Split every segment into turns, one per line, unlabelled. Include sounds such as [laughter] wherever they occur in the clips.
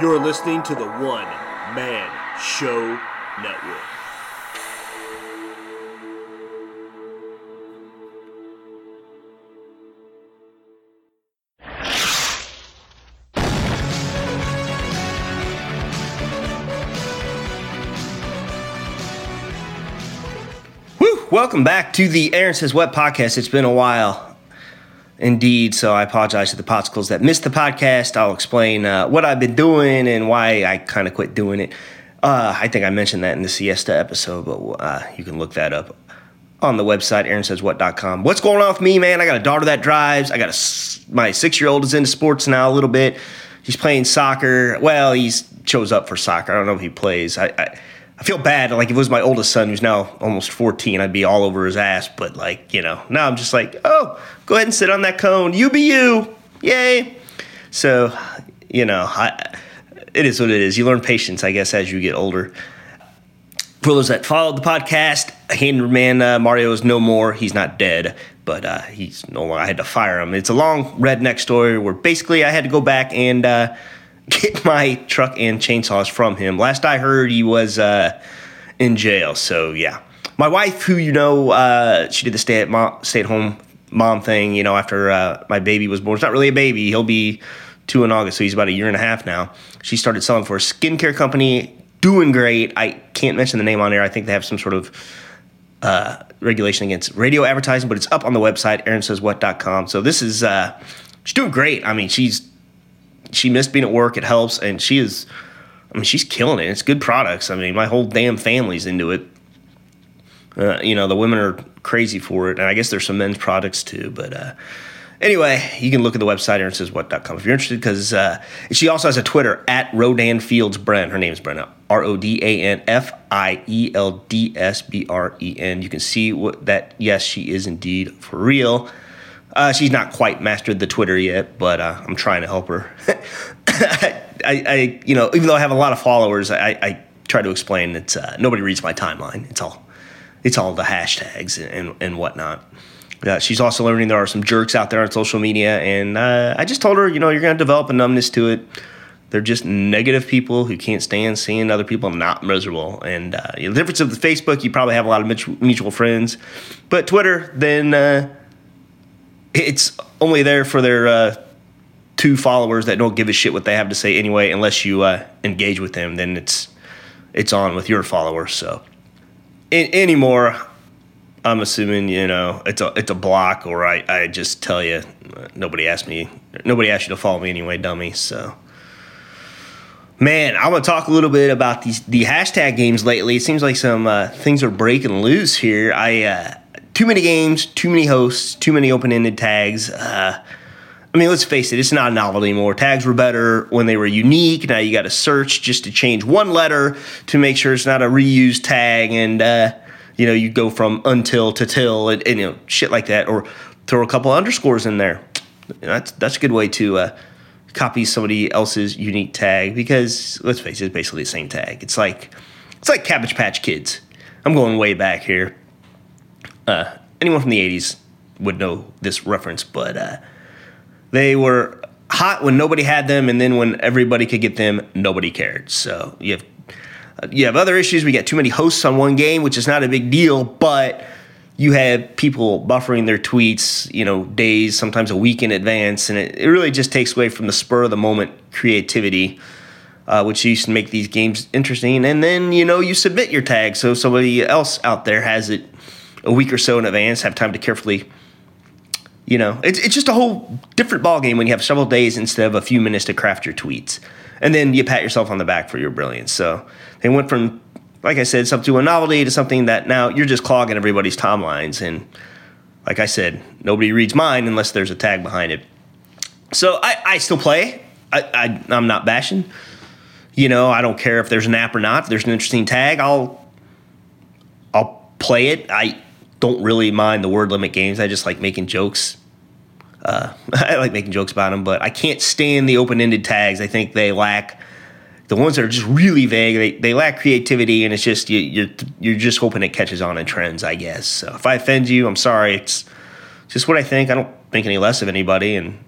You're listening to the One Man Show Network.
Woo! Welcome back to the Aaron Says What podcast. It's been a while, indeed. So I apologize to the popsicles that missed the podcast. I'll explain uh, what I've been doing and why I kind of quit doing it. Uh, I think I mentioned that in the siesta episode, but uh, you can look that up on the website aaronsayswhat.com. What's going on with me, man? I got a daughter that drives. I got a my six year old is into sports now a little bit. He's playing soccer. Well, he's shows up for soccer. I don't know if he plays. I, I I feel bad. Like if it was my oldest son, who's now almost 14, I'd be all over his ass. But like you know, now I'm just like, oh, go ahead and sit on that cone. You be you, yay. So, you know, I, it is what it is. You learn patience, I guess, as you get older. For those that followed the podcast, Handyman uh, Mario is no more. He's not dead, but uh, he's no longer. I had to fire him. It's a long redneck story where basically I had to go back and uh, get my truck and chainsaws from him. Last I heard, he was uh, in jail. So yeah, my wife, who you know, uh, she did the stay at mom, stay at home mom thing. You know, after uh, my baby was born. It's not really a baby. He'll be two in August, so he's about a year and a half now. She started selling for a skincare company, doing great. I can't mention the name on air. I think they have some sort of uh, regulation against radio advertising, but it's up on the website, aaronsayswhat.com. So this is, uh, she's doing great. I mean, she's, she missed being at work. It helps. And she is, I mean, she's killing it. It's good products. I mean, my whole damn family's into it. Uh, you know, the women are crazy for it. And I guess there's some men's products too. But uh, anyway, you can look at the website, aaronsayswhat.com if you're interested, because uh, she also has a Twitter at Rodan Fields Bren. Her name is Brenna. R O D A N F I E L D S B R E N. You can see what that, yes, she is indeed for real. Uh, she's not quite mastered the Twitter yet, but uh, I'm trying to help her. [laughs] I, I, you know, even though I have a lot of followers, I, I try to explain that uh, nobody reads my timeline. It's all, it's all the hashtags and, and, and whatnot. Uh, she's also learning there are some jerks out there on social media, and uh, I just told her, you know, you're going to develop a numbness to it. They're just negative people who can't stand seeing other people not miserable. And uh, the difference of the Facebook, you probably have a lot of mutual, friends, but Twitter, then it's only there for their uh, two followers that don't give a shit what they have to say anyway. Unless you uh, engage with them, then it's it's on with your followers. So anymore, I'm assuming you know it's a it's a block, or I, I just tell you nobody asked me, nobody asked you to follow me anyway, dummy. So. Man, I'm gonna talk a little bit about these the hashtag games lately. It seems like some uh, things are breaking loose here. I uh, too many games, too many hosts, too many open-ended tags. Uh, I mean, let's face it, it's not a novel anymore. Tags were better when they were unique. Now you got to search just to change one letter to make sure it's not a reused tag, and uh, you know you go from until to till, and, and you know shit like that, or throw a couple underscores in there. That's that's a good way to uh, copy somebody else's unique tag because let's face it, it's basically the same tag. It's like it's like Cabbage Patch Kids. I'm going way back here. Uh, anyone from the '80s would know this reference, but uh, they were hot when nobody had them, and then when everybody could get them, nobody cared. So you have you have other issues. We got too many hosts on one game, which is not a big deal, but you have people buffering their tweets, you know, days, sometimes a week in advance, and it, it really just takes away from the spur of the moment creativity, uh, which used to make these games interesting. And then you know you submit your tag, so somebody else out there has it a week or so in advance, have time to carefully. You know, it's, it's just a whole different ballgame when you have several days instead of a few minutes to craft your tweets. And then you pat yourself on the back for your brilliance. So they went from like I said, something to a novelty to something that now you're just clogging everybody's timelines. And like I said, nobody reads mine unless there's a tag behind it. So I, I still play. I, I, I'm not bashing. You know, I don't care if there's an app or not. If there's an interesting tag, I'll I'll play it. I don't really mind the word limit games. I just like making jokes. Uh, [laughs] I like making jokes about them, but I can't stand the open ended tags. I think they lack the ones that are just really vague. They, they lack creativity, and it's just you, you're you're just hoping it catches on in trends. I guess. So if I offend you, I'm sorry. It's just what I think. I don't think any less of anybody, and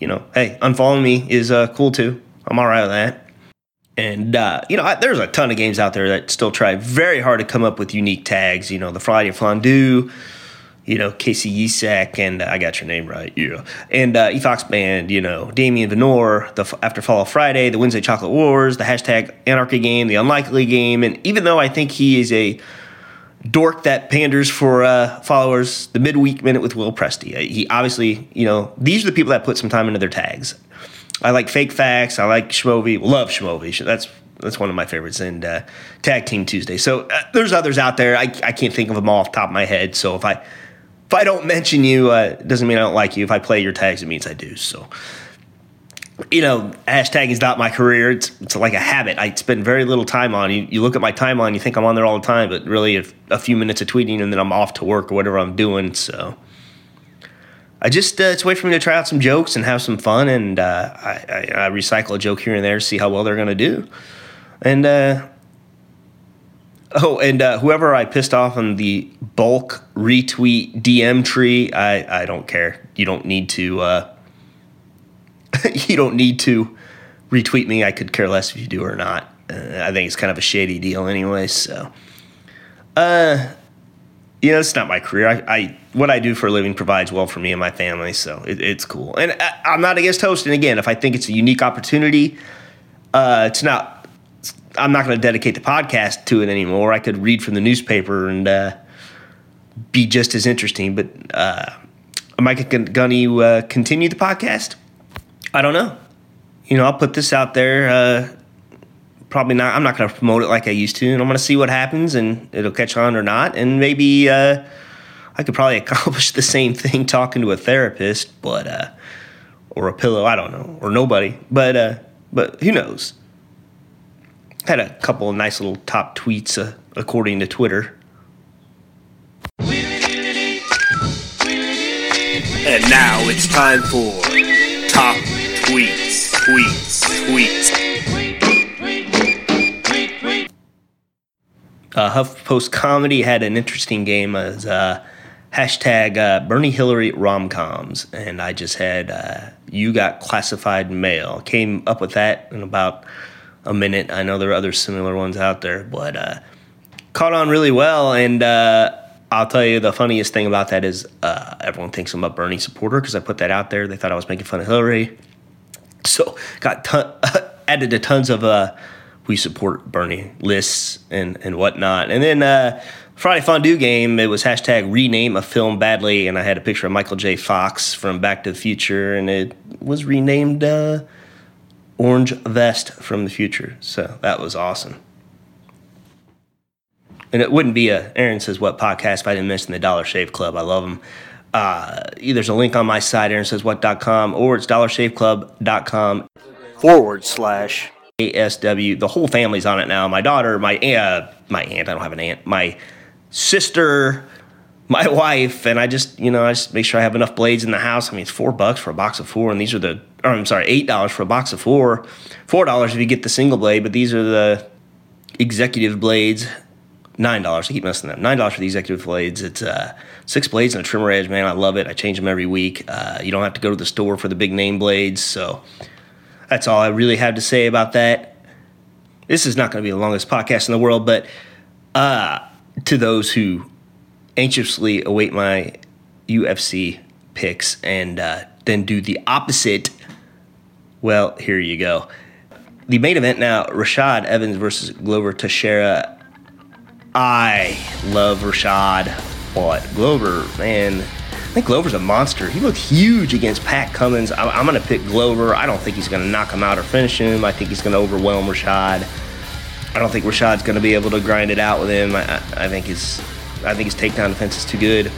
you know, hey, unfollowing me is uh, cool too. I'm all right with that. And uh, you know, I, there's a ton of games out there that still try very hard to come up with unique tags. You know, the Friday Fondue, you know, Casey Yisak, and uh, I got your name right, yeah. And uh, Efox Band, you know, Damian Venor, the After Fall of Friday, the Wednesday Chocolate Wars, the hashtag Anarchy game, the Unlikely game, and even though I think he is a dork that panders for uh, followers, the midweek minute with Will Presty. Uh, he obviously, you know, these are the people that put some time into their tags. I like fake facts. I like Schmovi. Love Schmovi. That's that's one of my favorites. And uh, Tag Team Tuesday. So uh, there's others out there. I, I can't think of them all off the top of my head. So if I if I don't mention you, uh, doesn't mean I don't like you. If I play your tags, it means I do. So, you know, hashtag is not my career. It's, it's like a habit. I spend very little time on. You, you look at my timeline, you think I'm on there all the time, but really a, a few minutes of tweeting and then I'm off to work or whatever I'm doing. So, I just uh, it's a way for me to try out some jokes and have some fun, and uh, I, I, I, recycle a joke here and there to see how well they're going to do. And uh, Oh, and uh, whoever I pissed off on the bulk retweet DM tree, I, I don't care. You don't need to. Uh, [laughs] you don't need to retweet me. I could care less if you do or not. Uh, I think it's kind of a shady deal, anyway. So, uh, you know, it's not my career. I, I what I do for a living provides well for me and my family, so it, it's cool. And I, I'm not against hosting. Again, if I think it's a unique opportunity, uh, it's not I'm not going to dedicate the podcast to it anymore. I could read from the newspaper and uh, be just as interesting. But uh, am I going to uh, continue the podcast? I don't know. You know, I'll put this out there. Uh, probably not. I'm not going to promote it like I used to, and I'm going to see what happens, and it'll catch on or not. And maybe uh, I could probably [laughs] accomplish the same thing talking to a therapist, but uh, or a pillow. I don't know, or nobody. But but who knows? had a couple of nice little top tweets uh, according to Twitter.
And now it's time for top tweets, tweets, tweets.
Uh, HuffPost Comedy had an interesting game as uh, hashtag uh, Bernie Hillary romcoms, and I just had uh, you got classified mail. Came up with that in about a minute. I know there are other similar ones out there, but uh, caught on really well. And uh, I'll tell you the funniest thing about that is everyone thinks I'm a Bernie supporter because I put that out there. They thought I was making fun of Hillary. So got ton- [laughs] added to tons of we support Bernie lists and, and whatnot. And then uh, Friday Fondue game, it was hashtag rename a film badly. And I had a picture of Michael J. Fox from Back to the Future, and it was renamed uh, orange vest from the future. So that was awesome. And it wouldn't be a Aaron Says What podcast if I didn't mention the Dollar Shave Club. I love them. Uh, there's a link on my site, aaronsayswhat.com, or it's dollarshaveclub.com
forward slash
ASW. The whole family's on it now. My daughter, my uh, my aunt, I don't have an aunt, my sister, my [laughs] wife, and I just, you know, I just make sure I have enough blades in the house. I mean, it's four bucks for a box of four, and these are the or I'm sorry, eight dollars for a box of four, four dollars if you get the single blade, but these are the executive blades. Nine dollars. I keep messing them. Nine dollars for the executive blades. It's uh, six blades and a trimmer edge. Man, I love it. I change them every week. Uh, you don't have to go to the store for the big name blades. So that's all I really have to say about that. This is not going to be the longest podcast in the world, but uh, to those who anxiously await my UFC picks and uh, then do the opposite well, here you go. The main event now Rashad Evans versus Glover Teixeira. I love Rashad, but Glover, man, think Glover's a monster. He looked huge against Pat Cummins. I'm, I'm going to pick Glover. I don't think he's going to knock him out or finish him. I think he's going to overwhelm Rashad. I don't think Rashad's going to be able to grind it out with him. I, I think his I think his takedown defense is too good.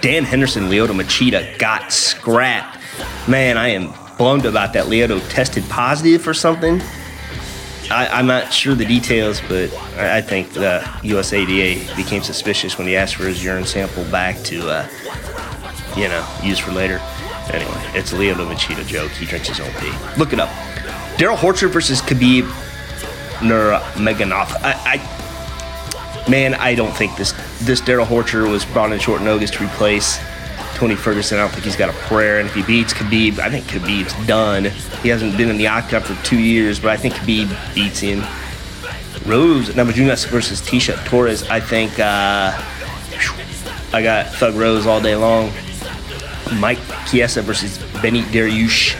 Dan Henderson, Lyoto Machida got scrapped. Man, I am bummed about that. Lyoto tested positive for something. I, am not sure the details, but I, I, think the USADA became suspicious when he asked for his urine sample back to, uh, you know, use for later. Anyway, it's a Lyoto Machida joke. He drinks his own pee. Look it up. Darrell Horcher versus Khabib Nurmagomedov. I, I, man, I don't think this this Darrell Horcher was brought in short notice to replace Tony Ferguson, I don't think he's got a prayer. And if he beats Khabib, I think Khabib's done. He hasn't been in the octagon for two years, but I think Khabib beats him. Rose Namajunas versus Tecia Torres. I think uh, I got Thug Rose all day long. Mike Chiesa versus Benny Dariush.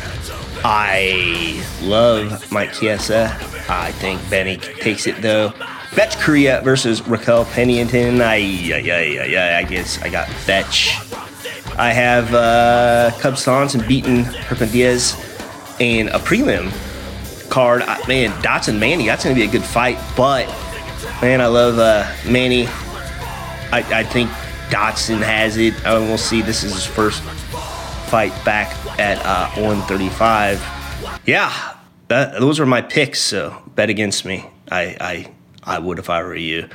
I love Mike Chiesa. I think Benny takes it though. Bethe Correia versus Raquel Pennington. I, I, I, I, I guess I got Bethe. I have uh, Cub Swanson beating Herman Diaz and a prelim card. Man, Dodson Manny, that's going to be a good fight. But, man, I love uh, Manny. I, I think Dodson has it. Uh, we'll see. This is his first fight back at uh, 135. Yeah, that, those are my picks. So bet against me. I I, I would if I were you.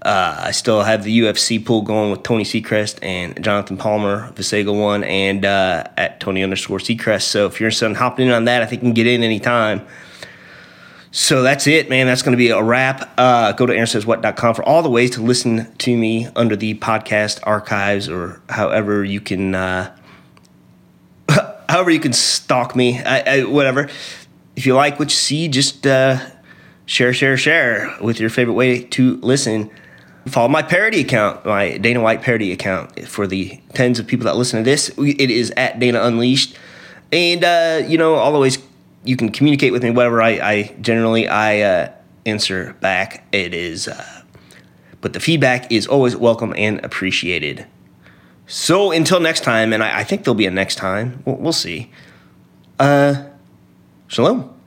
Uh, I still have the UFC pool going with Tony Seacrest and Jonathan Palmer, Visega one, and uh, at Tony underscore Seacrest. So if you're interested in hopping in on that, I think you can get in anytime. So that's it, man. That's going to be a wrap. Uh, go to aaronsayswhat.com for all the ways to listen to me under the podcast archives or however you can uh, [laughs] however you can stalk me, I, I, whatever. If you like what you see, just uh, share, share, share with your favorite way to listen. Follow my parody account, my Dana White parody account for the tens of people that listen to this. It is at Dana Unleashed, and uh, you know, always you can communicate with me. Whatever I, I generally I uh, answer back. It is, uh, but the feedback is always welcome and appreciated. So until next time, and I, I think there'll be a next time. We'll, we'll see. Uh, shalom.